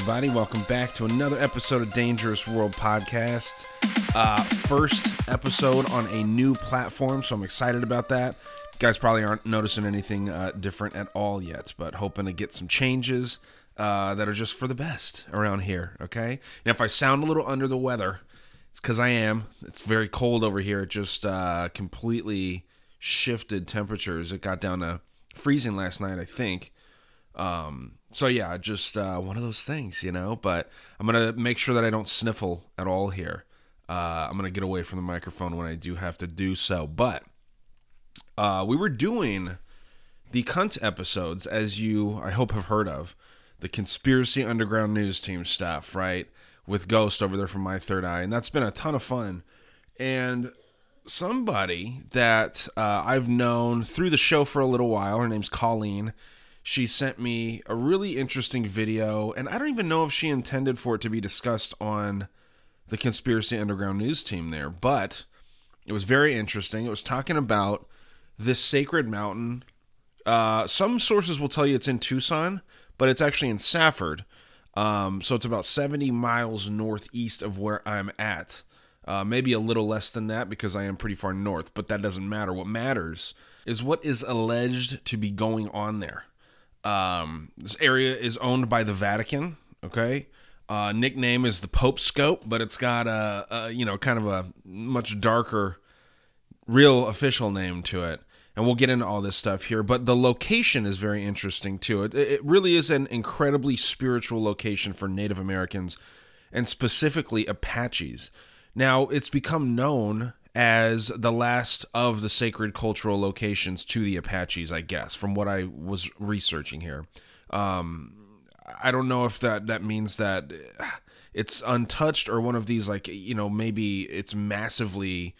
Everybody? Welcome back to another episode of Dangerous World Podcast. Uh, first episode on a new platform, so I'm excited about that. You guys probably aren't noticing anything uh, different at all yet, but hoping to get some changes uh, that are just for the best around here. Okay, and if I sound a little under the weather, it's because I am. It's very cold over here. It just uh, completely shifted temperatures. It got down to freezing last night, I think. Um, so yeah, just uh, one of those things, you know. But I'm gonna make sure that I don't sniffle at all here. Uh, I'm gonna get away from the microphone when I do have to do so. But uh, we were doing the cunt episodes, as you I hope have heard of, the conspiracy underground news team stuff, right? With Ghost over there from My Third Eye, and that's been a ton of fun. And somebody that uh, I've known through the show for a little while, her name's Colleen. She sent me a really interesting video, and I don't even know if she intended for it to be discussed on the Conspiracy Underground news team there, but it was very interesting. It was talking about this sacred mountain. Uh, some sources will tell you it's in Tucson, but it's actually in Safford. Um, so it's about 70 miles northeast of where I'm at. Uh, maybe a little less than that because I am pretty far north, but that doesn't matter. What matters is what is alleged to be going on there. Um, this area is owned by the Vatican. Okay, uh, nickname is the Pope Scope, but it's got a, a you know kind of a much darker, real official name to it. And we'll get into all this stuff here, but the location is very interesting too. It, it really is an incredibly spiritual location for Native Americans and specifically Apaches. Now, it's become known as the last of the sacred cultural locations to the Apaches, I guess, from what I was researching here. Um, I don't know if that that means that it's untouched or one of these like you know maybe it's massively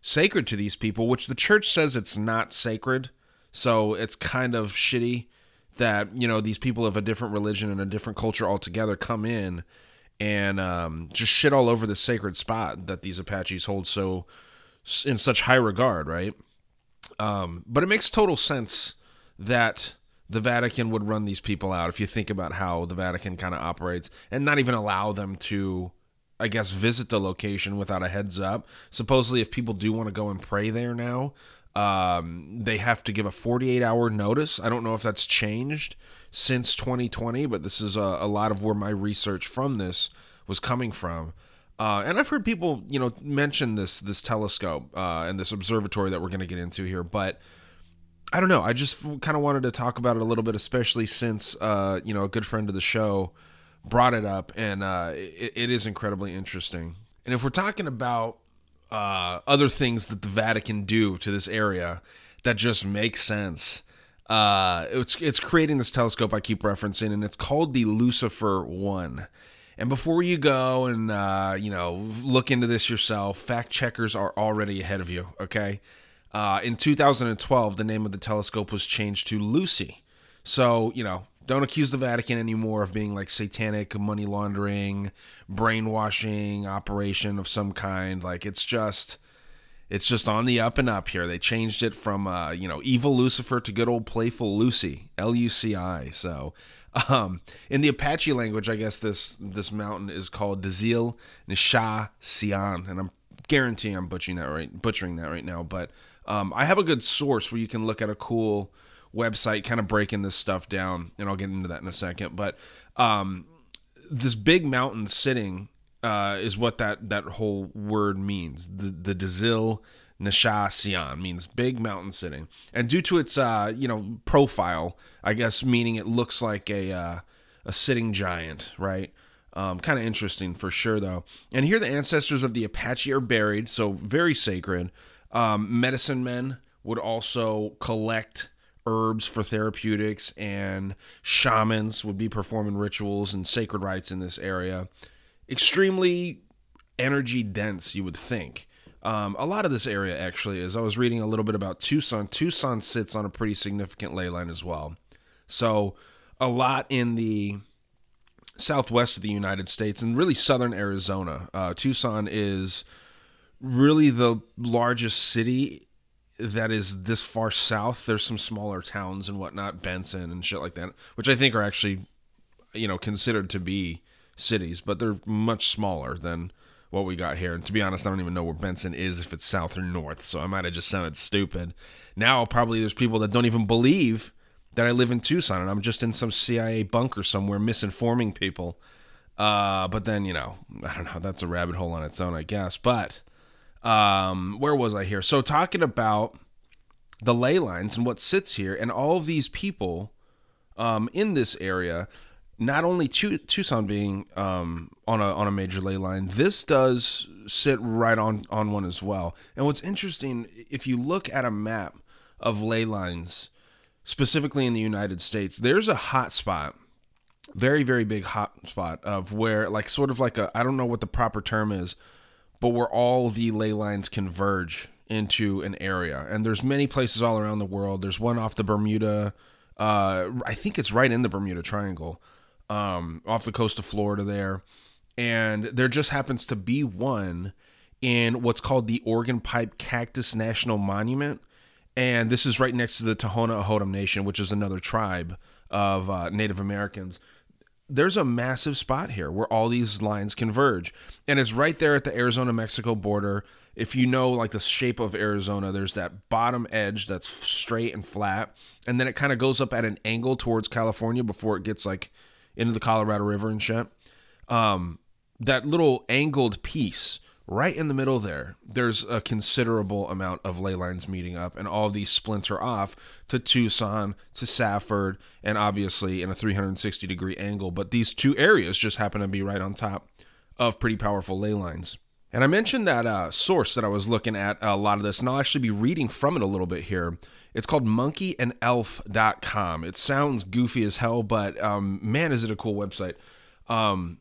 sacred to these people, which the church says it's not sacred. So it's kind of shitty that you know these people of a different religion and a different culture altogether come in and um, just shit all over the sacred spot that these Apaches hold so in such high regard, right? Um, but it makes total sense that the Vatican would run these people out if you think about how the Vatican kind of operates and not even allow them to, I guess, visit the location without a heads up. Supposedly, if people do want to go and pray there now, um, they have to give a 48 hour notice. I don't know if that's changed since 2020, but this is a, a lot of where my research from this was coming from. Uh, and I've heard people, you know, mention this this telescope uh, and this observatory that we're going to get into here, but I don't know. I just kind of wanted to talk about it a little bit, especially since uh, you know a good friend of the show brought it up, and uh, it, it is incredibly interesting. And if we're talking about uh, other things that the Vatican do to this area that just make sense, uh, it's it's creating this telescope I keep referencing, and it's called the Lucifer One. And before you go and uh, you know look into this yourself, fact checkers are already ahead of you. Okay. Uh, in 2012, the name of the telescope was changed to Lucy. So, you know, don't accuse the Vatican anymore of being like satanic money laundering, brainwashing operation of some kind. Like it's just it's just on the up and up here. They changed it from uh, you know, evil Lucifer to good old playful Lucy, L U C I. So, um, in the Apache language, I guess this this mountain is called Dazil Nisha Sian, and I'm guaranteeing I'm butchering that right butchering that right now, but um, I have a good source where you can look at a cool website kind of breaking this stuff down, and I'll get into that in a second. But um, this big mountain sitting uh, is what that that whole word means. The the Dazil Nishacion means big mountain sitting, and due to its uh, you know profile, I guess meaning it looks like a uh, a sitting giant, right? Um, kind of interesting for sure, though. And here the ancestors of the Apache are buried, so very sacred. Um, medicine men would also collect herbs for therapeutics, and shamans would be performing rituals and sacred rites in this area. Extremely energy dense, you would think. Um, a lot of this area actually is. I was reading a little bit about Tucson. Tucson sits on a pretty significant ley line as well. So, a lot in the southwest of the United States and really southern Arizona. Uh, Tucson is really the largest city that is this far south. There's some smaller towns and whatnot, Benson and shit like that, which I think are actually, you know, considered to be cities, but they're much smaller than what we got here. And to be honest, I don't even know where Benson is if it's south or north. So I might have just sounded stupid. Now probably there's people that don't even believe that I live in Tucson and I'm just in some CIA bunker somewhere misinforming people. Uh, but then you know, I don't know. That's a rabbit hole on its own, I guess. But um, where was I here? So talking about the ley lines and what sits here, and all of these people um, in this area not only Tucson being um, on a on a major ley line, this does sit right on on one as well. And what's interesting, if you look at a map of ley lines, specifically in the United States, there's a hot spot, very very big hot spot of where like sort of like a I don't know what the proper term is, but where all the ley lines converge into an area. And there's many places all around the world. There's one off the Bermuda. Uh, I think it's right in the Bermuda Triangle um, off the coast of Florida there. And there just happens to be one in what's called the Organ Pipe Cactus National Monument. And this is right next to the Tohono O'odham Nation, which is another tribe of uh, Native Americans. There's a massive spot here where all these lines converge. And it's right there at the Arizona Mexico border. If you know, like the shape of Arizona, there's that bottom edge that's straight and flat. And then it kind of goes up at an angle towards California before it gets like into the Colorado River and shit. Um, that little angled piece right in the middle there, there's a considerable amount of ley lines meeting up, and all these splinter off to Tucson, to Safford, and obviously in a 360 degree angle. But these two areas just happen to be right on top of pretty powerful ley lines. And I mentioned that uh, source that I was looking at a lot of this, and I'll actually be reading from it a little bit here. It's called monkeyandelf.com. It sounds goofy as hell, but um, man, is it a cool website. Um,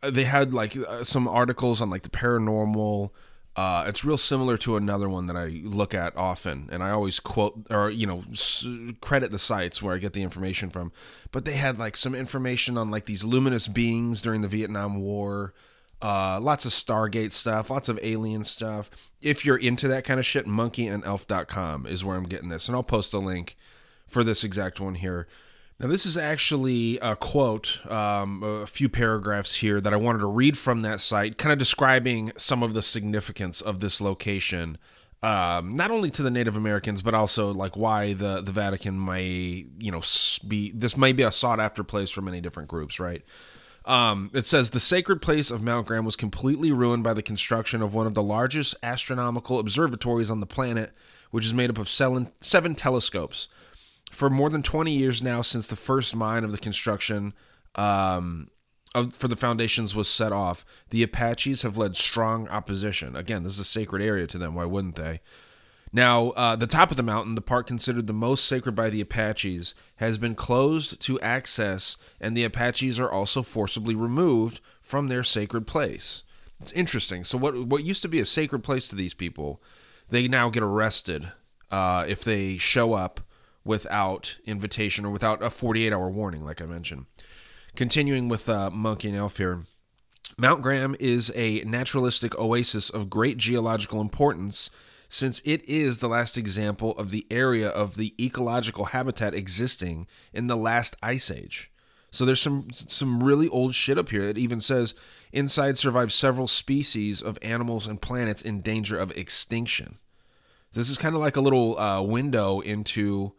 they had like uh, some articles on like the paranormal. Uh, it's real similar to another one that I look at often, and I always quote or you know s- credit the sites where I get the information from. But they had like some information on like these luminous beings during the Vietnam War. Uh, lots of Stargate stuff, lots of alien stuff. If you're into that kind of shit, monkeyandelf.com is where I'm getting this. And I'll post a link for this exact one here. Now, this is actually a quote, um, a few paragraphs here that I wanted to read from that site, kind of describing some of the significance of this location, um, not only to the Native Americans, but also like why the, the Vatican may, you know, be this may be a sought after place for many different groups, right? Um, it says the sacred place of Mount Graham was completely ruined by the construction of one of the largest astronomical observatories on the planet, which is made up of seven, seven telescopes. For more than 20 years now, since the first mine of the construction um, of, for the foundations was set off, the Apaches have led strong opposition. Again, this is a sacred area to them. Why wouldn't they? Now, uh, the top of the mountain, the part considered the most sacred by the Apaches, has been closed to access, and the Apaches are also forcibly removed from their sacred place. It's interesting. So, what what used to be a sacred place to these people, they now get arrested uh, if they show up without invitation or without a 48 hour warning, like I mentioned. Continuing with uh, Monkey and Elf here. Mount Graham is a naturalistic oasis of great geological importance since it is the last example of the area of the ecological habitat existing in the last ice age. So there's some some really old shit up here. that even says inside survive several species of animals and planets in danger of extinction. This is kind of like a little uh, window into,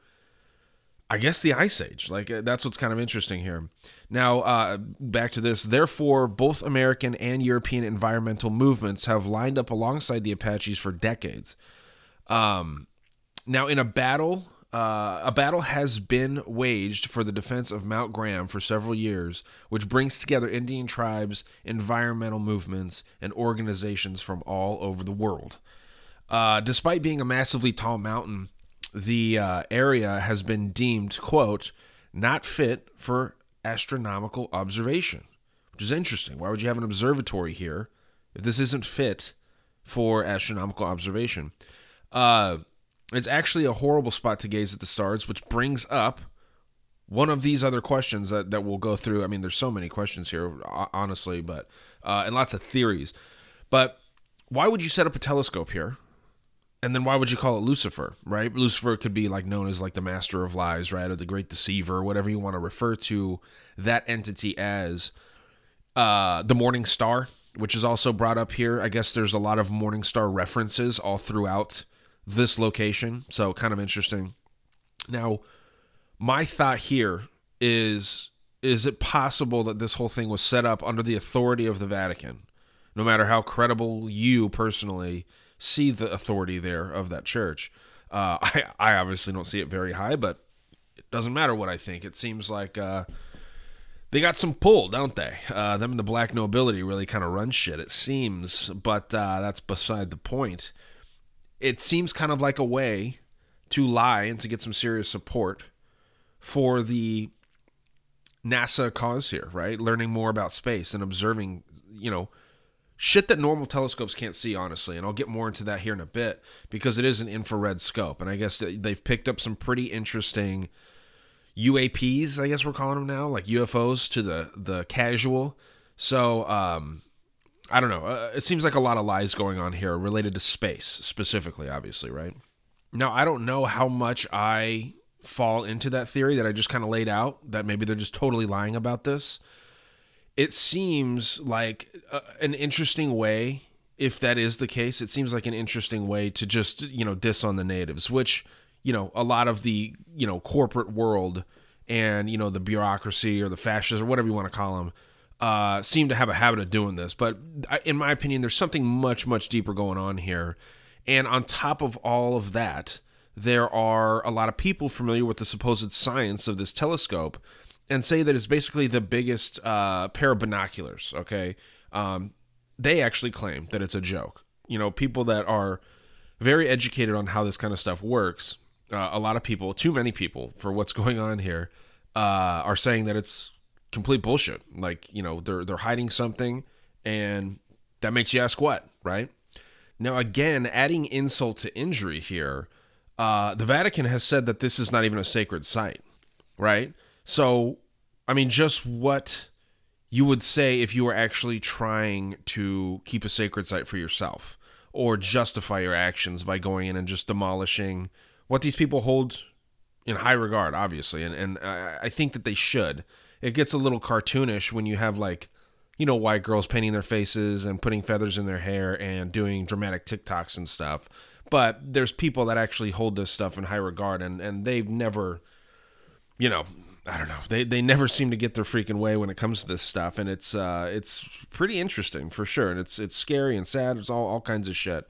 I guess, the ice age. Like uh, that's what's kind of interesting here. Now, uh, back to this. Therefore, both American and European environmental movements have lined up alongside the Apaches for decades. Um, now, in a battle, uh, a battle has been waged for the defense of Mount Graham for several years, which brings together Indian tribes, environmental movements, and organizations from all over the world. Uh, despite being a massively tall mountain, the uh, area has been deemed, quote, not fit for astronomical observation, which is interesting. Why would you have an observatory here if this isn't fit for astronomical observation? Uh, it's actually a horrible spot to gaze at the stars, which brings up one of these other questions that, that we'll go through. I mean, there's so many questions here, honestly, but uh, and lots of theories. But why would you set up a telescope here? And then why would you call it Lucifer, right? Lucifer could be like known as like the master of lies, right? Or the great deceiver, whatever you want to refer to that entity as. Uh, the morning star, which is also brought up here. I guess there's a lot of morning star references all throughout this location. So kind of interesting. Now, my thought here is is it possible that this whole thing was set up under the authority of the Vatican? No matter how credible you personally see the authority there of that church. Uh, I, I obviously don't see it very high, but it doesn't matter what I think. It seems like uh, they got some pull, don't they? Uh, them and the black nobility really kind of run shit, it seems, but uh, that's beside the point it seems kind of like a way to lie and to get some serious support for the NASA cause here, right? Learning more about space and observing, you know, shit that normal telescopes can't see, honestly. And I'll get more into that here in a bit because it is an infrared scope. And I guess they've picked up some pretty interesting UAPs, I guess we're calling them now, like UFOs to the, the casual. So, um, I don't know. Uh, it seems like a lot of lies going on here related to space specifically, obviously, right? Now, I don't know how much I fall into that theory that I just kind of laid out, that maybe they're just totally lying about this. It seems like uh, an interesting way, if that is the case, it seems like an interesting way to just, you know, diss on the natives, which, you know, a lot of the, you know, corporate world and, you know, the bureaucracy or the fascists or whatever you want to call them uh, seem to have a habit of doing this. But in my opinion, there's something much, much deeper going on here. And on top of all of that, there are a lot of people familiar with the supposed science of this telescope and say that it's basically the biggest uh, pair of binoculars. Okay. Um, they actually claim that it's a joke. You know, people that are very educated on how this kind of stuff works, uh, a lot of people, too many people for what's going on here, uh, are saying that it's complete bullshit. Like, you know, they're they're hiding something and that makes you ask what, right? Now again, adding insult to injury here, uh, the Vatican has said that this is not even a sacred site, right? So, I mean, just what you would say if you were actually trying to keep a sacred site for yourself or justify your actions by going in and just demolishing what these people hold in high regard, obviously. And, and I think that they should it gets a little cartoonish when you have like you know white girls painting their faces and putting feathers in their hair and doing dramatic TikToks and stuff. But there's people that actually hold this stuff in high regard and and they've never you know, I don't know. They they never seem to get their freaking way when it comes to this stuff and it's uh it's pretty interesting for sure and it's it's scary and sad. It's all all kinds of shit.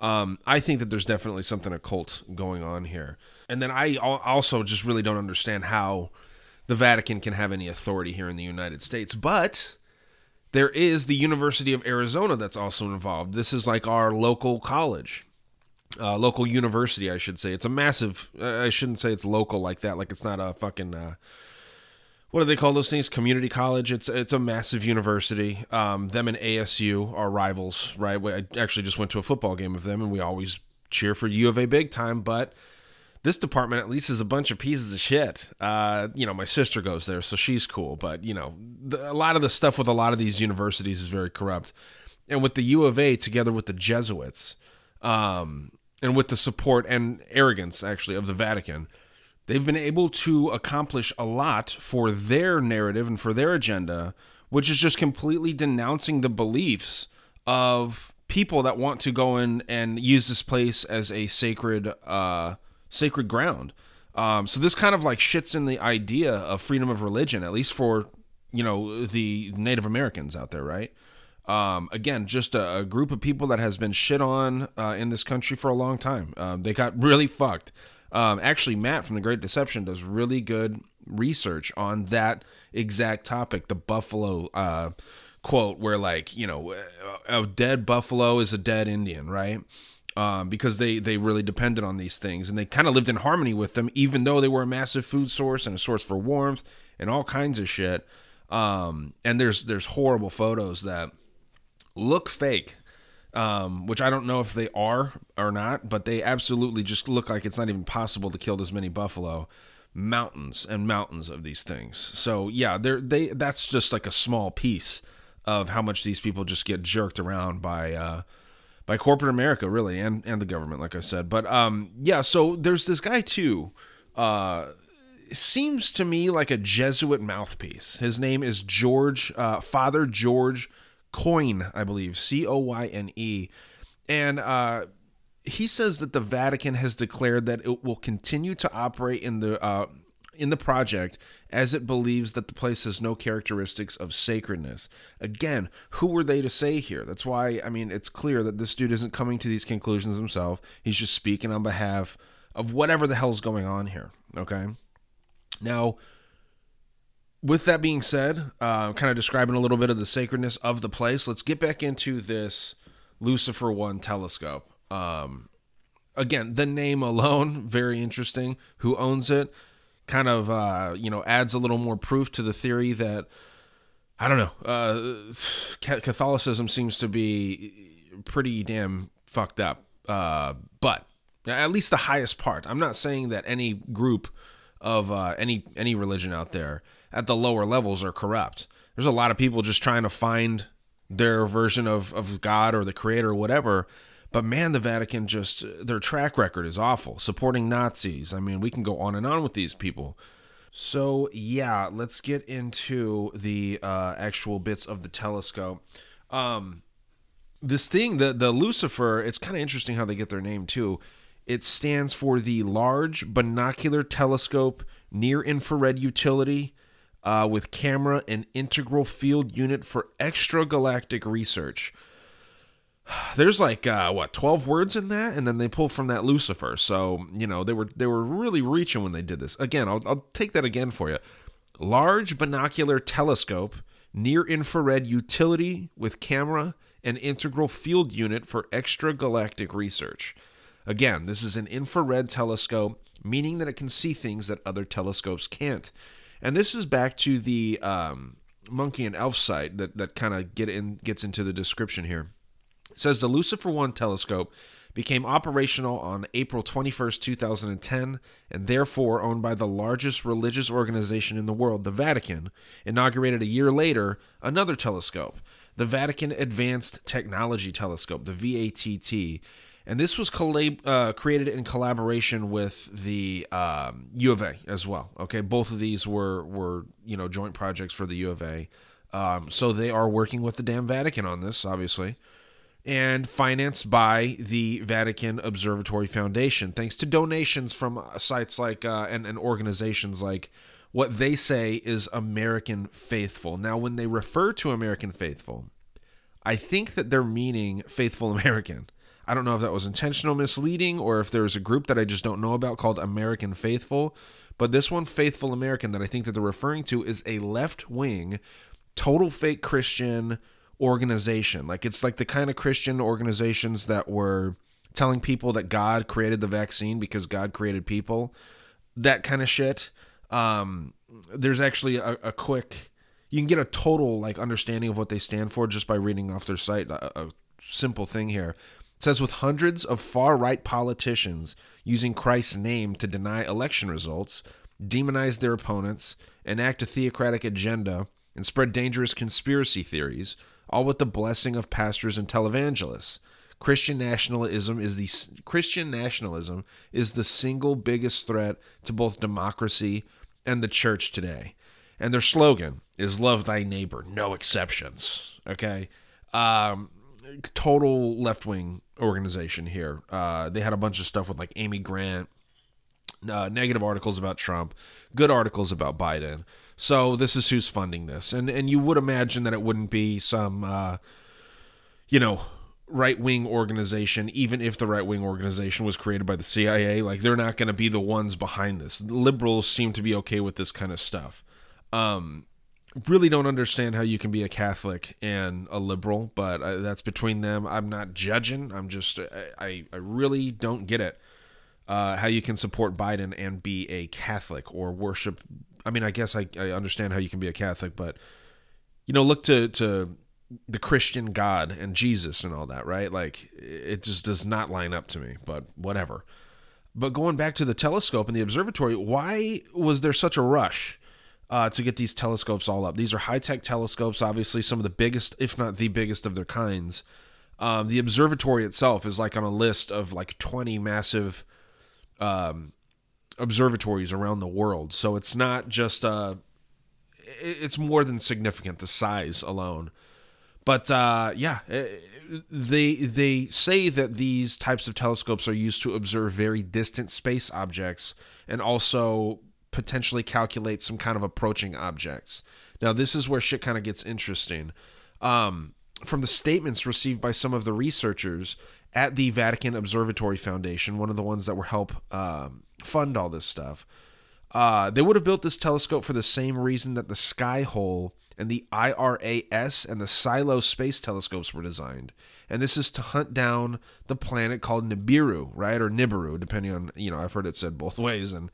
Um, I think that there's definitely something occult going on here. And then I also just really don't understand how the Vatican can have any authority here in the United States. But there is the University of Arizona that's also involved. This is like our local college, uh, local university, I should say. It's a massive. I shouldn't say it's local like that. Like it's not a fucking. Uh, what do they call those things? Community college. It's it's a massive university. Um, them and ASU are rivals, right? I actually just went to a football game of them, and we always cheer for U of A big time. But this department at least is a bunch of pieces of shit. Uh, you know, my sister goes there, so she's cool. But you know, the, a lot of the stuff with a lot of these universities is very corrupt. And with the U of A, together with the Jesuits, um, and with the support and arrogance actually of the Vatican, they've been able to accomplish a lot for their narrative and for their agenda, which is just completely denouncing the beliefs of people that want to go in and use this place as a sacred. Uh, sacred ground. Um, so this kind of like shits in the idea of freedom of religion, at least for you know the Native Americans out there, right? Um, again, just a, a, group of people that has been shit on uh, in this country for a long time. Um, they got really fucked. Um, actually, Matt from The Great Deception does really good research on that exact topic. The buffalo uh, quote, where like you know, a dead buffalo is a dead Indian, right? Um, because they they really depended on these things and they kind of lived in harmony with them, even though they were a massive food source and a source for warmth and all kinds of shit. Um, and there's there's horrible photos that look fake, um, which I don't know if they are or not, but they absolutely just look like it's not even possible to kill this many buffalo. Mountains and mountains of these things. So yeah, they're they that's just like a small piece of how much these people just get jerked around by uh, by corporate America, really, and and the government, like I said. But um, yeah, so there's this guy too. Uh, seems to me like a Jesuit mouthpiece. His name is George, uh, Father George Coyne, I believe, C O Y N E. And uh, he says that the Vatican has declared that it will continue to operate in the uh, in the project as it believes that the place has no characteristics of sacredness. Again, who were they to say here? That's why I mean it's clear that this dude isn't coming to these conclusions himself. He's just speaking on behalf of whatever the hell's going on here. Okay. Now, with that being said, uh, kind of describing a little bit of the sacredness of the place, let's get back into this Lucifer 1 telescope. Um, again, the name alone, very interesting. Who owns it? Kind of, uh, you know, adds a little more proof to the theory that, I don't know, uh, Catholicism seems to be pretty damn fucked up. Uh, but at least the highest part. I'm not saying that any group of uh, any any religion out there at the lower levels are corrupt. There's a lot of people just trying to find their version of, of God or the creator or whatever. But man, the Vatican just, their track record is awful. Supporting Nazis. I mean, we can go on and on with these people. So, yeah, let's get into the uh, actual bits of the telescope. Um, this thing, the, the Lucifer, it's kind of interesting how they get their name too. It stands for the Large Binocular Telescope Near Infrared Utility uh, with camera and integral field unit for extragalactic research. There's like uh, what 12 words in that, and then they pull from that Lucifer. So you know they were they were really reaching when they did this. Again, I'll, I'll take that again for you. Large binocular telescope, near infrared utility with camera and integral field unit for extragalactic research. Again, this is an infrared telescope, meaning that it can see things that other telescopes can't. And this is back to the um, monkey and elf site that, that kind of get in gets into the description here. It says the Lucifer 1 telescope became operational on April 21st, 2010, and therefore owned by the largest religious organization in the world, the Vatican, inaugurated a year later another telescope, the Vatican Advanced Technology Telescope, the VATT, and this was collab- uh, created in collaboration with the um, U of A as well. Okay, both of these were were you know joint projects for the U of A. Um, so they are working with the damn Vatican on this, obviously, and financed by the Vatican Observatory Foundation, thanks to donations from sites like uh, and, and organizations like what they say is American Faithful. Now, when they refer to American Faithful, I think that they're meaning Faithful American. I don't know if that was intentional misleading or if there's a group that I just don't know about called American Faithful. But this one, Faithful American, that I think that they're referring to is a left wing, total fake Christian organization. Like it's like the kind of Christian organizations that were telling people that God created the vaccine because God created people. That kind of shit. Um, there's actually a, a quick you can get a total like understanding of what they stand for just by reading off their site a, a simple thing here it says with hundreds of far right politicians using Christ's name to deny election results, demonize their opponents, enact a theocratic agenda, and spread dangerous conspiracy theories, all with the blessing of pastors and televangelists. Christian nationalism is the Christian nationalism is the single biggest threat to both democracy and the church today. And their slogan is love thy neighbor, no exceptions. Okay? Um, total left wing organization here. Uh, they had a bunch of stuff with like Amy Grant, uh, negative articles about Trump, good articles about Biden. So this is who's funding this, and and you would imagine that it wouldn't be some uh, you know, right wing organization, even if the right wing organization was created by the CIA. Like they're not going to be the ones behind this. Liberals seem to be okay with this kind of stuff. Um, really don't understand how you can be a Catholic and a liberal, but uh, that's between them. I'm not judging. I'm just I I really don't get it. Uh, how you can support Biden and be a Catholic or worship. I mean, I guess I, I understand how you can be a Catholic, but you know, look to to the Christian God and Jesus and all that, right? Like it just does not line up to me, but whatever. But going back to the telescope and the observatory, why was there such a rush uh, to get these telescopes all up? These are high tech telescopes, obviously, some of the biggest, if not the biggest of their kinds. Um, the observatory itself is like on a list of like 20 massive um, observatories around the world. So it's not just, uh, it's more than significant, the size alone. But uh, yeah, they they say that these types of telescopes are used to observe very distant space objects and also potentially calculate some kind of approaching objects. Now, this is where shit kind of gets interesting. Um, from the statements received by some of the researchers at the Vatican Observatory Foundation, one of the ones that were help um, fund all this stuff, uh, they would have built this telescope for the same reason that the Skyhole and the IRAS and the Silo space telescopes were designed. And this is to hunt down the planet called Nibiru, right? Or Nibiru, depending on, you know, I've heard it said both ways. And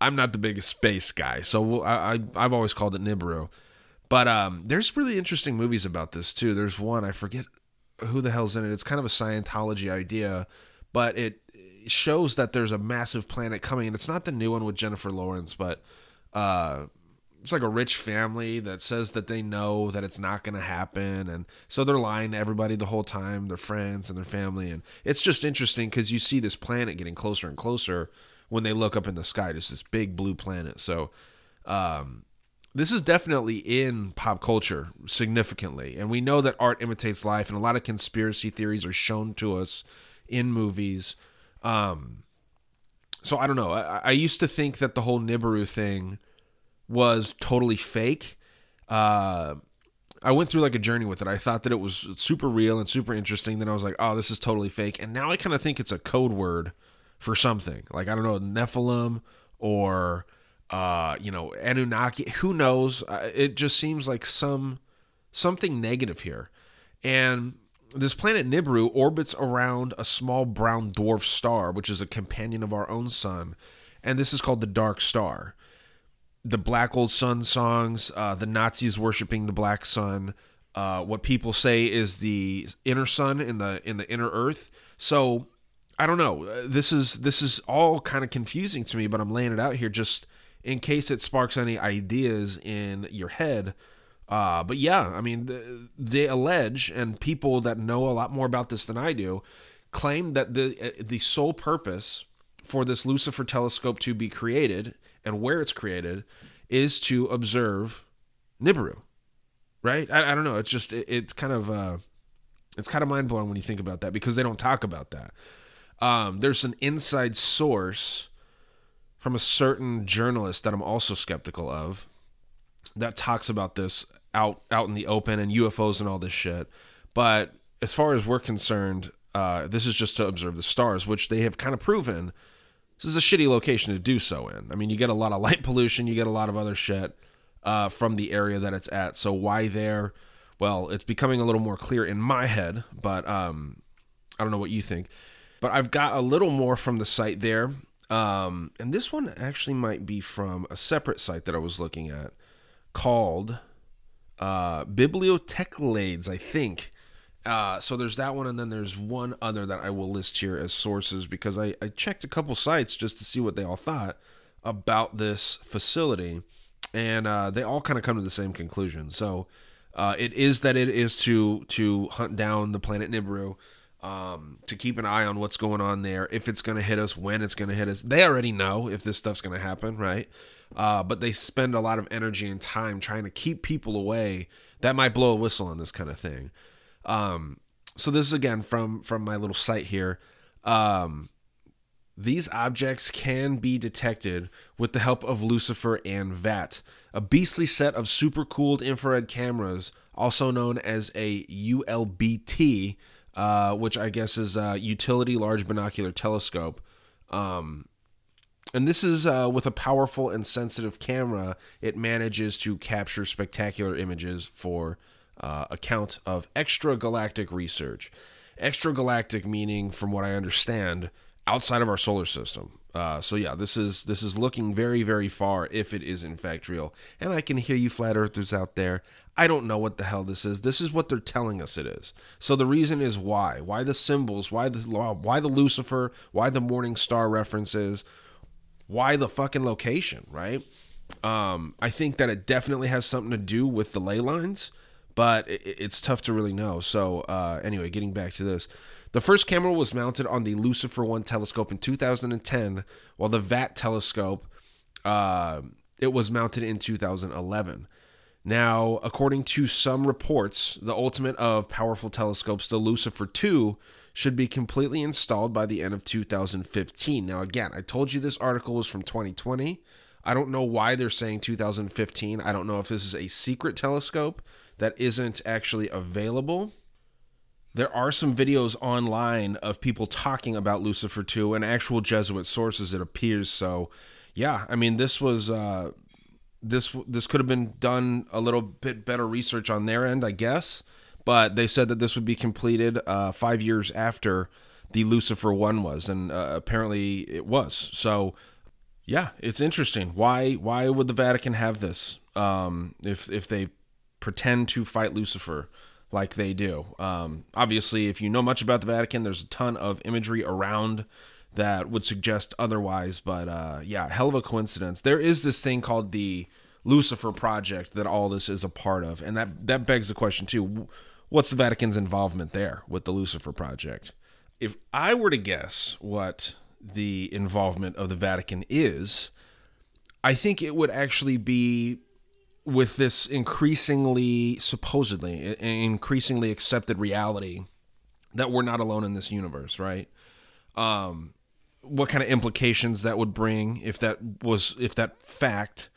I'm not the biggest space guy, so I, I, I've always called it Nibiru. But um, there's really interesting movies about this, too. There's one, I forget who the hell's in it. It's kind of a Scientology idea, but it shows that there's a massive planet coming. And it's not the new one with Jennifer Lawrence, but. Uh, it's like a rich family that says that they know that it's not going to happen and so they're lying to everybody the whole time their friends and their family and it's just interesting because you see this planet getting closer and closer when they look up in the sky just this big blue planet so um, this is definitely in pop culture significantly and we know that art imitates life and a lot of conspiracy theories are shown to us in movies um, so i don't know I, I used to think that the whole nibiru thing was totally fake. Uh, I went through like a journey with it. I thought that it was super real and super interesting. Then I was like, oh, this is totally fake. And now I kind of think it's a code word for something. Like, I don't know, Nephilim or, uh, you know, Anunnaki. Who knows? Uh, it just seems like some something negative here. And this planet Nibiru orbits around a small brown dwarf star, which is a companion of our own sun. And this is called the Dark Star the Black Old Sun songs, uh, the Nazis worshiping the Black Sun, uh, what people say is the inner sun in the in the inner Earth. So I don't know. This is this is all kind of confusing to me, but I'm laying it out here just in case it sparks any ideas in your head. Uh, but yeah, I mean, they allege, and people that know a lot more about this than I do, claim that the the sole purpose for this Lucifer telescope to be created and where it's created is to observe Nibiru, right? I, I don't know. It's just it, it's kind of uh, it's kind of mind blowing when you think about that because they don't talk about that. Um, there's an inside source from a certain journalist that I'm also skeptical of that talks about this out out in the open and UFOs and all this shit. But as far as we're concerned, uh, this is just to observe the stars, which they have kind of proven this is a shitty location to do so in. I mean, you get a lot of light pollution, you get a lot of other shit uh, from the area that it's at. So why there? Well, it's becoming a little more clear in my head, but um, I don't know what you think. But I've got a little more from the site there. Um, and this one actually might be from a separate site that I was looking at called uh, Bibliotecapleyades, I think. Uh, so there's that one, and then there's one other that I will list here as sources because I, I checked a couple sites just to see what they all thought about this facility, and uh, they all kind of come to the same conclusion. So uh, it is that it is to to hunt down the planet Nibiru, um, to keep an eye on what's going on there, if it's going to hit us, when it's going to hit us. They already know if this stuff's going to happen, right? Uh, but they spend a lot of energy and time trying to keep people away that might blow a whistle on this kind of thing. Um, so this is again from from my little site here. Um, these objects can be detected with the help of Lucifer and VAT, a beastly set of super cooled infrared cameras also known as a ULBT, uh, which I guess is a utility large binocular telescope. Um, and this is uh, with a powerful and sensitive camera, it manages to capture spectacular images for uh, account of extragalactic research. Extragalactic meaning, from what I understand, outside of our solar system. Uh, so yeah, this is this is looking very very far if it is in fact real. And I can hear you flat earthers out there. I don't know what the hell this is. This is what they're telling us it is. So the reason is why? Why the symbols? Why the why the Lucifer? Why the morning star references? Why the fucking location? Right? Um, I think that it definitely has something to do with the ley lines, but it, it's tough to really know. So uh, anyway, getting back to this. The first camera was mounted on the Lucifer 1 telescope in 2010, while the VAT telescope uh, it was mounted in 2011. Now, according to some reports, the ultimate of powerful telescopes, the Lucifer 2, should be completely installed by the end of 2015. Now, again, I told you this article was from 2020. I don't know why they're saying 2015. I don't know if this is a secret telescope that isn't actually available there are some videos online of people talking about Lucifer 2 and actual Jesuit sources it appears so yeah I mean this was uh this this could have been done a little bit better research on their end I guess. But they said that this would be completed uh 5 years after the Lucifer 1 was and uh, apparently it was. So yeah it's interesting. Why why would the Vatican have this um if if they pretend to fight Lucifer like they do. Um, obviously, if you know much about the Vatican, there's a ton of imagery around that would suggest otherwise. But uh, yeah, hell of a coincidence. There is this thing called the Lucifer Project that all this is a part of, and that that begs the question too: What's the Vatican's involvement there with the Lucifer Project? If I were to guess what the involvement of the Vatican is, I think it would actually be with this increasingly, supposedly, increasingly accepted reality that we're not alone in this universe, right? Um, what kind of implications that would bring if that was if that fact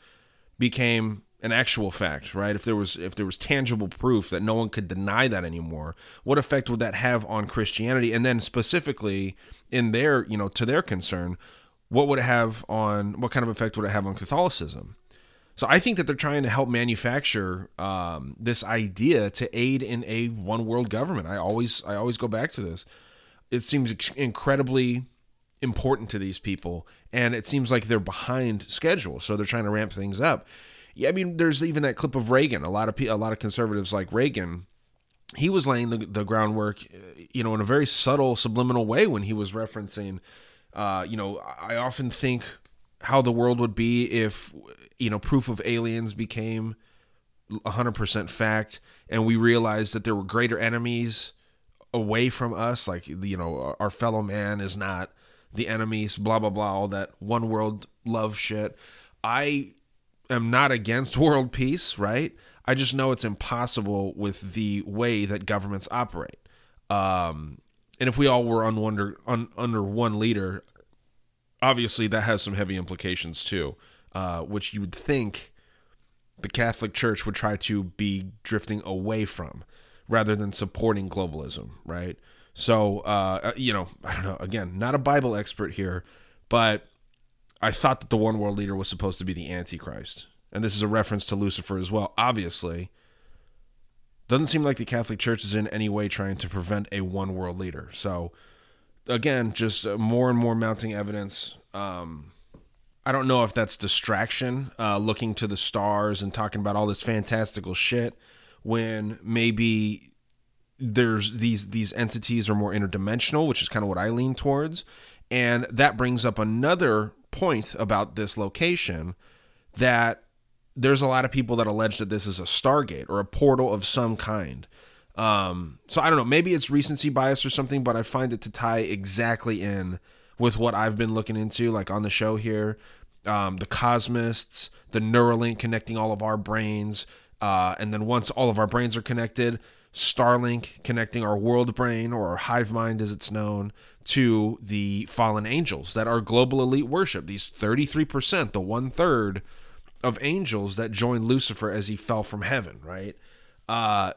became an actual fact, right? If there was if there was tangible proof that no one could deny that anymore, what effect would that have on Christianity? And then specifically in their, you know, to their concern, what would it have on what kind of effect would it have on Catholicism? So I think that they're trying to help manufacture um, this idea to aid in a one world government. I always I always go back to this. It seems incredibly important to these people, and it seems like they're behind schedule. So they're trying to ramp things up. Yeah, I mean, there's even that clip of Reagan. A lot of a lot of conservatives like Reagan. He was laying the, the groundwork, you know, in a very subtle, subliminal way when he was referencing. Uh, you know, I often think how the world would be if you know proof of aliens became 100% fact and we realized that there were greater enemies away from us like you know our fellow man is not the enemies blah blah blah all that one world love shit. I am not against world peace right? I just know it's impossible with the way that governments operate. Um and if we all were on under un, under one leader obviously that has some heavy implications too, uh, which you would think the Catholic Church would try to be drifting away from rather than supporting globalism, right? So, uh, uh, you know, I don't know. Again, not a Bible expert here, but I thought that the one world leader was supposed to be the Antichrist. And this is a reference to Lucifer as well, obviously. Doesn't seem like the Catholic Church is in any way trying to prevent a one world leader. So, again, just more and more mounting evidence. Um, I don't know if that's distraction, uh, looking to the stars and talking about all this fantastical shit, when maybe there's these these entities are more interdimensional, which is kind of what I lean towards, and that brings up another point about this location that there's a lot of people that allege that this is a stargate or a portal of some kind um, so I don't know, maybe it's recency bias or something, but I find it to tie exactly in with what I've been looking into, like on the show here. Um, the Cosmists, the Neuralink connecting all of our brains, uh, and then once all of our brains are connected, Starlink connecting our world brain or our hive mind as it's known to the fallen angels that are global elite worship. These 33%, the one third of angels that joined Lucifer as he fell from heaven, right? uh,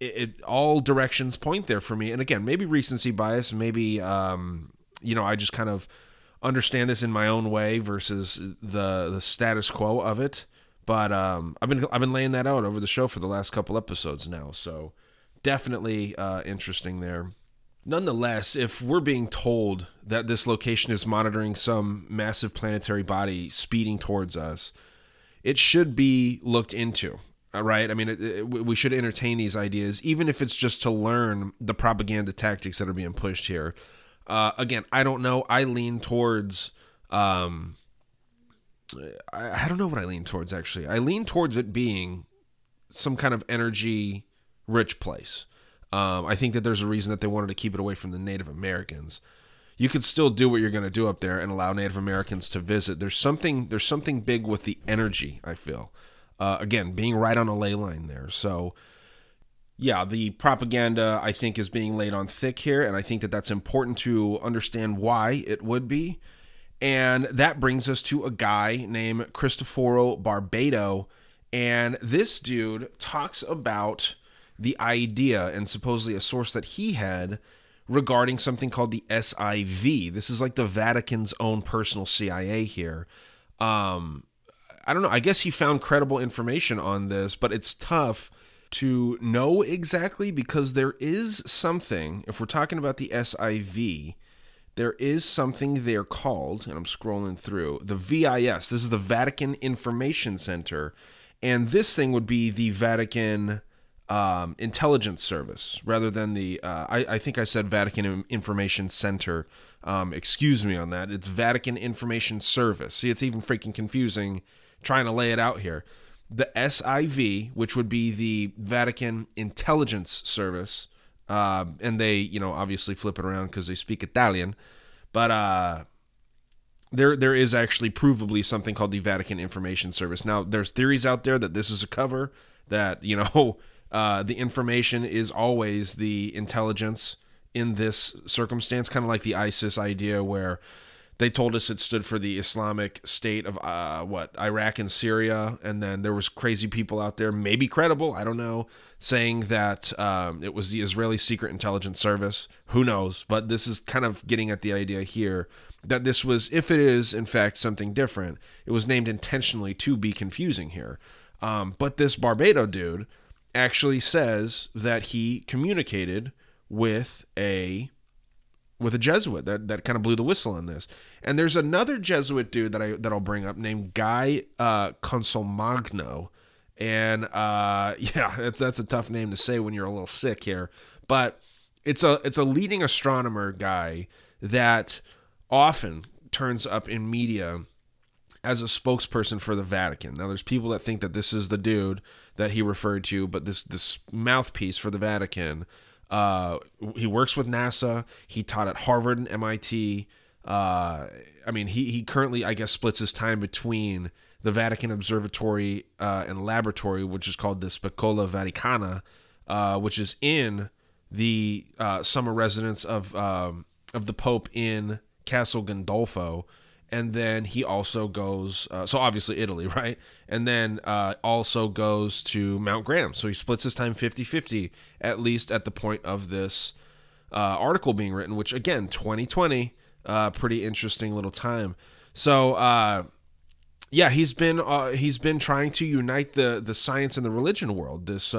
it, it all directions point there for me. And again, maybe recency bias, maybe um, you know, I just kind of understand this in my own way versus the the status quo of it. But um, I've been I've been laying that out over the show for the last couple episodes now, so definitely uh, interesting there. Nonetheless, if we're being told that this location is monitoring some massive planetary body speeding towards us, it should be looked into. uh, Right? I mean, it, it, we should entertain these ideas, even if it's just to learn the propaganda tactics that are being pushed here. Uh, again, I don't know. I lean towards. Um, I, I don't know what I lean towards actually. I lean towards it being some kind of energy rich place. Um, I think that there's a reason that they wanted to keep it away from the Native Americans. You could still do what you're going to do up there and allow Native Americans to visit. There's something there's something big with the energy. I feel. Uh, again, being right on a ley line there. So, yeah, the propaganda I think is being laid on thick here, and I think that that's important to understand why it would be. And that brings us to a guy named Cristoforo Barbato, and this dude talks about the idea and supposedly a source that he had regarding something called the SIV. This is like the Vatican's own personal CIA here. Um, I don't know. I guess he found credible information on this, but it's tough to know exactly because there is something, if we're talking about the SIV, there is something they're called, and I'm scrolling through the VIS. This is the Vatican Information Center. And this thing would be the Vatican um, Intelligence Service rather than the, uh, I, I think I said Vatican Information Center. Um, excuse me on that. It's Vatican Information Service. See, it's even freaking confusing trying to lay it out here. The SIV, which would be the Vatican Intelligence Service, uh, and they, you know, obviously flip it around because they speak Italian, but uh, there there is actually provably something called the Vatican Information Service. Now, there's theories out there that this is a cover, that you know, uh, the information is always the intelligence in this circumstance, kind of like the ISIS idea where they told us it stood for the Islamic State of uh, what Iraq and Syria, and then there was crazy people out there, maybe credible, I don't know, saying that um, it was the Israeli Secret Intelligence Service. Who knows? But this is kind of getting at the idea here that this was, if it is in fact something different, it was named intentionally to be confusing here. Um, but this Barbato dude actually says that he communicated with a with a Jesuit that, that kind of blew the whistle on this. And there's another Jesuit dude that I that I'll bring up named Guy uh, Consolmagno. And uh, yeah, that's that's a tough name to say when you're a little sick here. But it's a it's a leading astronomer guy that often turns up in media as a spokesperson for the Vatican. Now there's people that think that this is the dude that he referred to, but this this mouthpiece for the Vatican uh, he works with NASA. He taught at Harvard and MIT. Uh, I mean, he, he currently, I guess, splits his time between the Vatican Observatory uh, and Laboratory, which is called the Specola Vaticana, uh, which is in the uh, summer residence of um, of the Pope in Castel Gandolfo, and then he also goes uh, so obviously italy right? And then uh, also goes to mount graham. So he splits his time 50-50 at least at the point of this uh, article being written which again 2020 uh, pretty interesting little time. So uh, yeah he's been uh, he's been trying to unite the the science and the religion world. This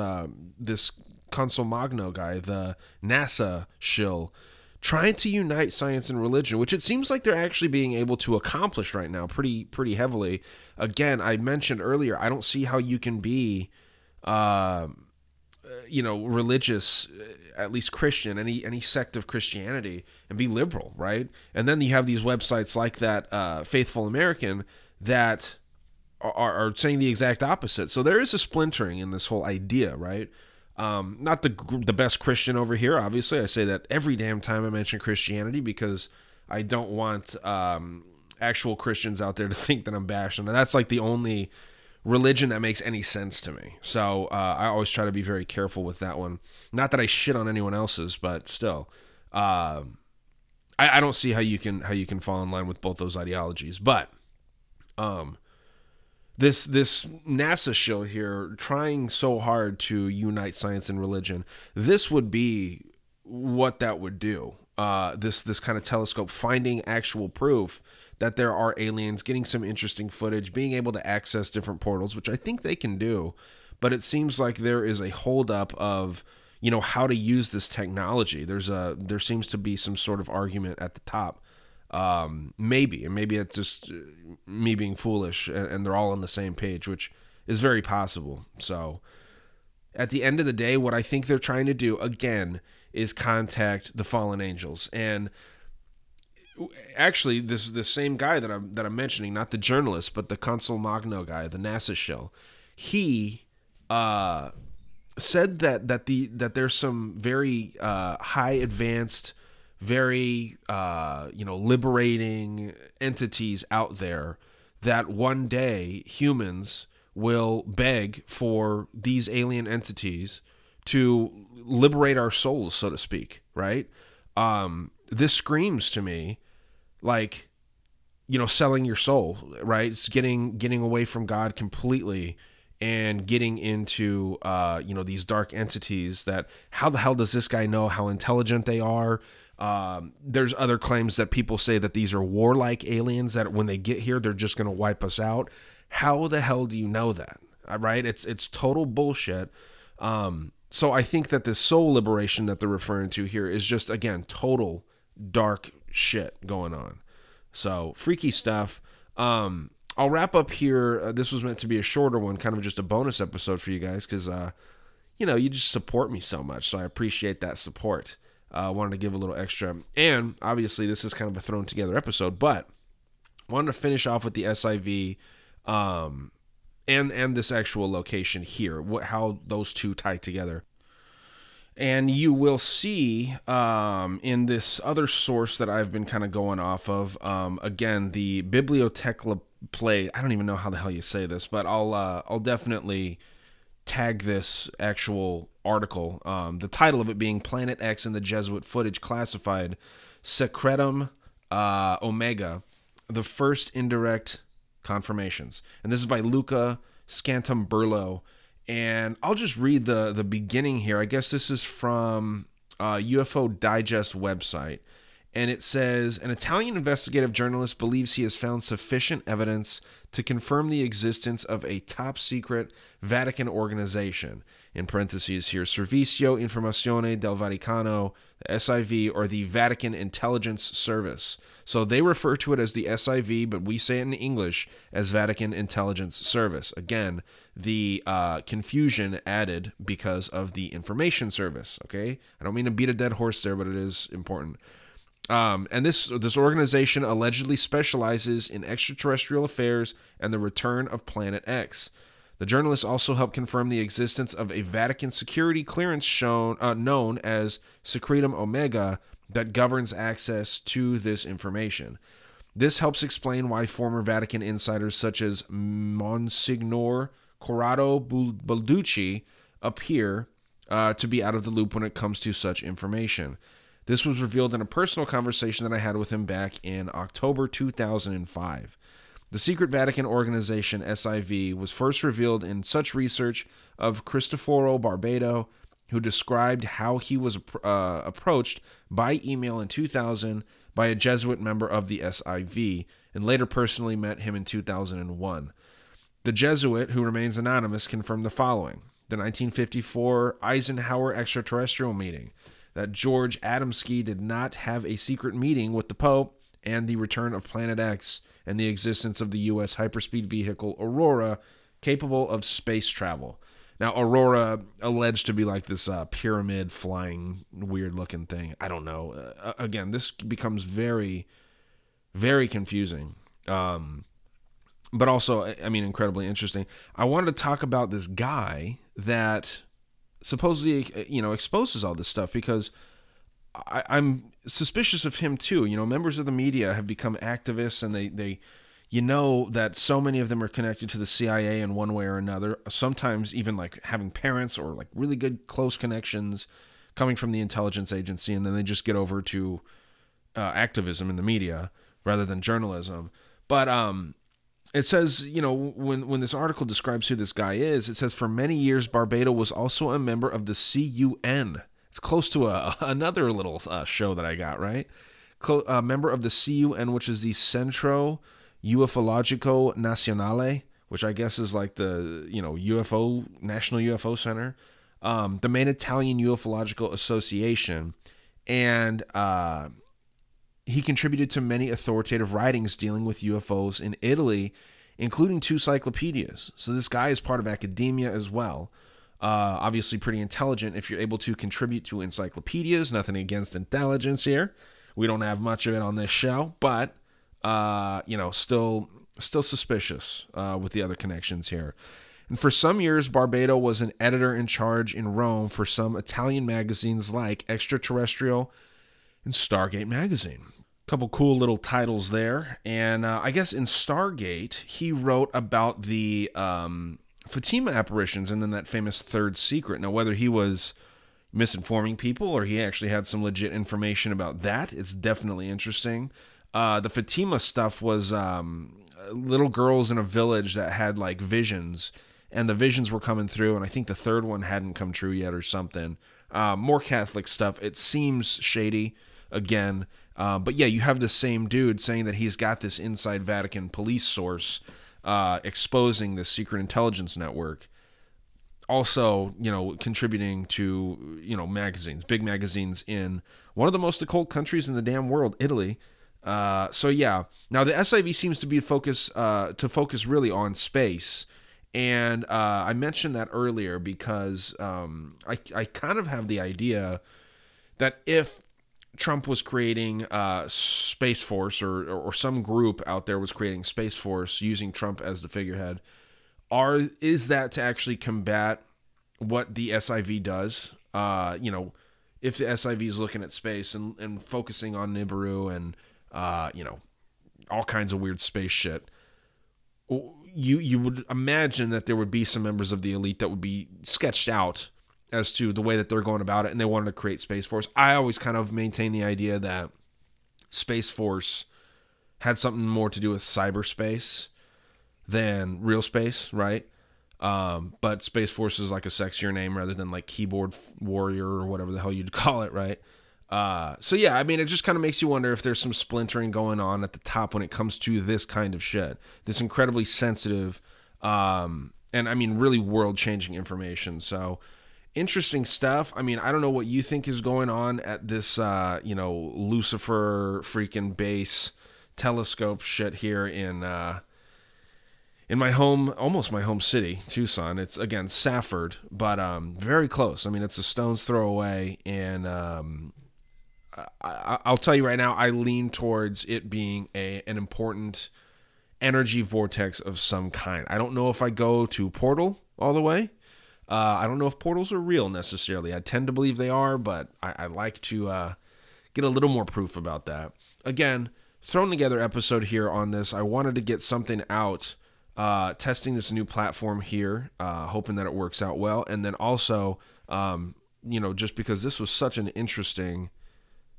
this Consolmagno guy the nasa shill trying to unite science and religion, which it seems like they're actually being able to accomplish right now, pretty pretty heavily. Again, I mentioned earlier, I don't see how you can be, uh, you know, religious, at least Christian, any any sect of Christianity, and be liberal, right? And then you have these websites like that, uh, Faithful American, that are, are saying the exact opposite. So there is a splintering in this whole idea, right? Um, not the the best Christian over here. Obviously, I say that every damn time I mention Christianity because I don't want um, actual Christians out there to think that I'm bashing. And that's like the only religion that makes any sense to me. So uh, I always try to be very careful with that one. Not that I shit on anyone else's, but still, uh, I, I don't see how you can how you can fall in line with both those ideologies. But um, this this NASA show here trying so hard to unite science and religion. This would be what that would do. Uh, this this kind of telescope finding actual proof that there are aliens, getting some interesting footage, being able to access different portals, which I think they can do. But it seems like there is a holdup of you know how to use this technology. There's a there seems to be some sort of argument at the top. Um, maybe, and maybe it's just uh, me being foolish, and, and they're all on the same page, which is very possible. So, at the end of the day, what I think they're trying to do again is contact the fallen angels, and actually, this is the same guy that I'm that I'm mentioning, not the journalist, but the Consolmagno guy, the NASA show. He uh, said that that the that there's some very uh, high advanced very uh, you know liberating entities out there that one day humans will beg for these alien entities to liberate our souls so to speak right? Um, this screams to me like you know selling your soul right? It's getting getting away from god completely and getting into uh, you know these dark entities that how the hell does this guy know how intelligent they are um, there's other claims that people say that these are warlike aliens that when they get here they're just going to wipe us out. How the hell do you know that? Uh, right? It's it's total bullshit. Um, so I think that this soul liberation that they're referring to here is just again total dark shit going on. So freaky stuff. Um, I'll wrap up here. Uh, this was meant to be a shorter one, kind of just a bonus episode for you guys because, uh, you know, you just support me so much. So I appreciate that support. I uh, wanted to give a little extra. And obviously, this is kind of a thrown together episode, but wanted to finish off with the SIV um, and and this actual location here, what how those two tie together. And you will see um, in this other source that I've been kind of going off of, um, again, the Biblioteca Play. I don't even know how the hell you say this, but I'll uh, I'll definitely tag this actual article. Um, the title of it being Planet X and the Jesuit Footage Classified Secretum uh, Omega, the first indirect confirmations. And this is by Luca Scantamburlo. And I'll just read the, the beginning here. I guess this is from uh, UFO Digest website and it says an Italian investigative journalist believes he has found sufficient evidence to confirm the existence of a top secret Vatican organization. In parentheses here, Servizio Informazione del Vaticano, the SIV, or the Vatican Intelligence Service. So they refer to it as the SIV, but we say it in English as Vatican Intelligence Service. Again, the uh, confusion added because of the information service. Okay, I don't mean to beat a dead horse there, but it is important. Um, and this this organization allegedly specializes in extraterrestrial affairs and the return of Planet X. The journalist also helped confirm the existence of a Vatican security clearance shown uh, known as Secretum Omega that governs access to this information. This helps explain why former Vatican insiders such as Monsignor Corrado Balducci appear uh, to be out of the loop when it comes to such information. This was revealed in a personal conversation that I had with him back in October 2005. The secret Vatican organization SIV was first revealed in such research of Cristoforo Barbato, who described how he was uh, approached by email in 2000 by a Jesuit member of the SIV, and later personally met him in 2001. The Jesuit, who remains anonymous, confirmed the following the 1954 Eisenhower extraterrestrial meeting that George Adamski did not have a secret meeting with the Pope and the return of Planet X and the existence of the U.S. hyperspeed vehicle Aurora capable of space travel. Now, Aurora alleged to be like this uh, pyramid flying, weird looking thing. I don't know. Uh, again, this becomes very, very confusing. Um, but also, I mean, incredibly interesting. I wanted to talk about this guy that supposedly you know exposes all this stuff because I, I'm suspicious of him too. You know, members of the media have become activists, and they they you know that so many of them are connected to the CIA in one way or another. Sometimes even like having parents or like really good close connections coming from the intelligence agency, and then they just get over to uh, activism in the media rather than journalism. But um, it says, you know, when when this article describes who this guy is, it says for many years Barbato was also a member of the CUN. It's close to a another little uh, show that I got right. Clo- a member of the CUN, which is the Centro Ufologico Nazionale, which I guess is like the you know UFO National UFO Center, um, the main Italian ufological association, and uh, he contributed to many authoritative writings dealing with UFOs in Italy, including two cyclopedias. So this guy is part of academia as well. Uh, obviously, pretty intelligent if you're able to contribute to encyclopedias. Nothing against intelligence here. We don't have much of it on this show, but uh, you know, still still suspicious uh, with the other connections here. And for some years, Barbato was an editor in charge in Rome for some Italian magazines like Extraterrestrial and Stargate magazine. A Couple cool little titles there. And uh, I guess in Stargate, he wrote about the um, Fatima apparitions and then that famous third secret. Now, whether he was misinforming people or he actually had some legit information about that, it's definitely interesting. Uh, the Fatima stuff was um, little girls in a village that had like visions, and the visions were coming through, and I think the third one hadn't come true yet or something. Uh, more Catholic stuff. It seems shady again. Uh, but yeah, you have the same dude saying that he's got this inside Vatican police source uh, exposing this secret intelligence network. Also, you know, contributing to you know magazines, big magazines in one of the most occult countries in the damn world, Italy. Uh, so yeah, now the SIV seems to be focus uh, to focus really on space, and uh, I mentioned that earlier because um, I I kind of have the idea that if Trump was creating uh, Space Force or, or some group out there was creating Space Force using Trump as the figurehead. Are is that to actually combat what the SIV does? Uh, you know, if the SIV is looking at space and, and focusing on Nibiru and uh, you know, all kinds of weird space shit. You you would imagine that there would be some members of the elite that would be sketched out as to the way that they're going about it and they wanted to create Space Force. I always kind of maintain the idea that Space Force had something more to do with cyberspace than real space, right? Um, but Space Force is like a sexier name rather than like keyboard warrior or whatever the hell you'd call it, right? Uh, so yeah, I mean, it just kind of makes you wonder if there's some splintering going on at the top when it comes to this kind of shit, this incredibly sensitive, um, and I mean, really world-changing information. So, interesting stuff. I mean, I don't know what you think is going on at this, uh, you know, Lucifer freaking base telescope shit here in uh, in my home, almost my home city, Tucson. It's again Safford, but um, very close. I mean, it's a stone's throw away, and um, I, I'll tell you right now, I lean towards it being a an important energy vortex of some kind. I don't know if I go to portal all the way. Uh, I don't know if portals are real necessarily. I tend to believe they are, but I, I like to uh, get a little more proof about that. Again, thrown together episode here on this. I wanted to get something out, uh, testing this new platform here, uh, hoping that it works out well, and then also, um, you know, just because this was such an interesting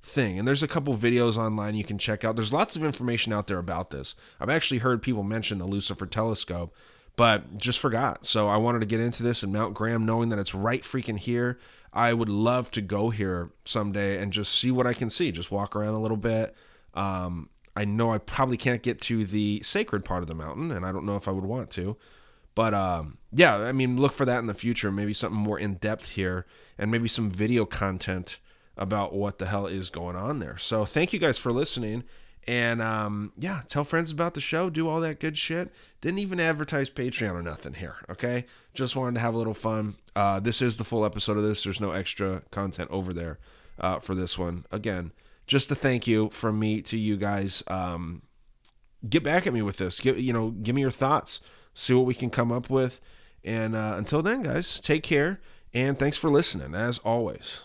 thing. And there's a couple videos online you can check out. There's lots of information out there about this. I've actually heard people mention the Lucifer telescope, but just forgot. So I wanted to get into this in Mount Graham, knowing that it's right freaking here. I would love to go here someday and just see what I can see. Just walk around a little bit. Um, I know I probably can't get to the sacred part of the mountain, and I don't know if I would want to. But um, yeah, I mean, look for that in the future. Maybe something more in depth here, and maybe some video content about what the hell is going on there. So thank you guys for listening. And um, yeah, tell friends about the show, do all that good shit. Didn't even advertise Patreon or nothing here, okay? Just wanted to have a little fun. Uh, this is the full episode of this. There's no extra content over there uh, for this one. Again, just a thank you from me to you guys. Um, get back at me with this. Give you know, give me your thoughts. See what we can come up with. And uh, until then, guys, take care and thanks for listening as always.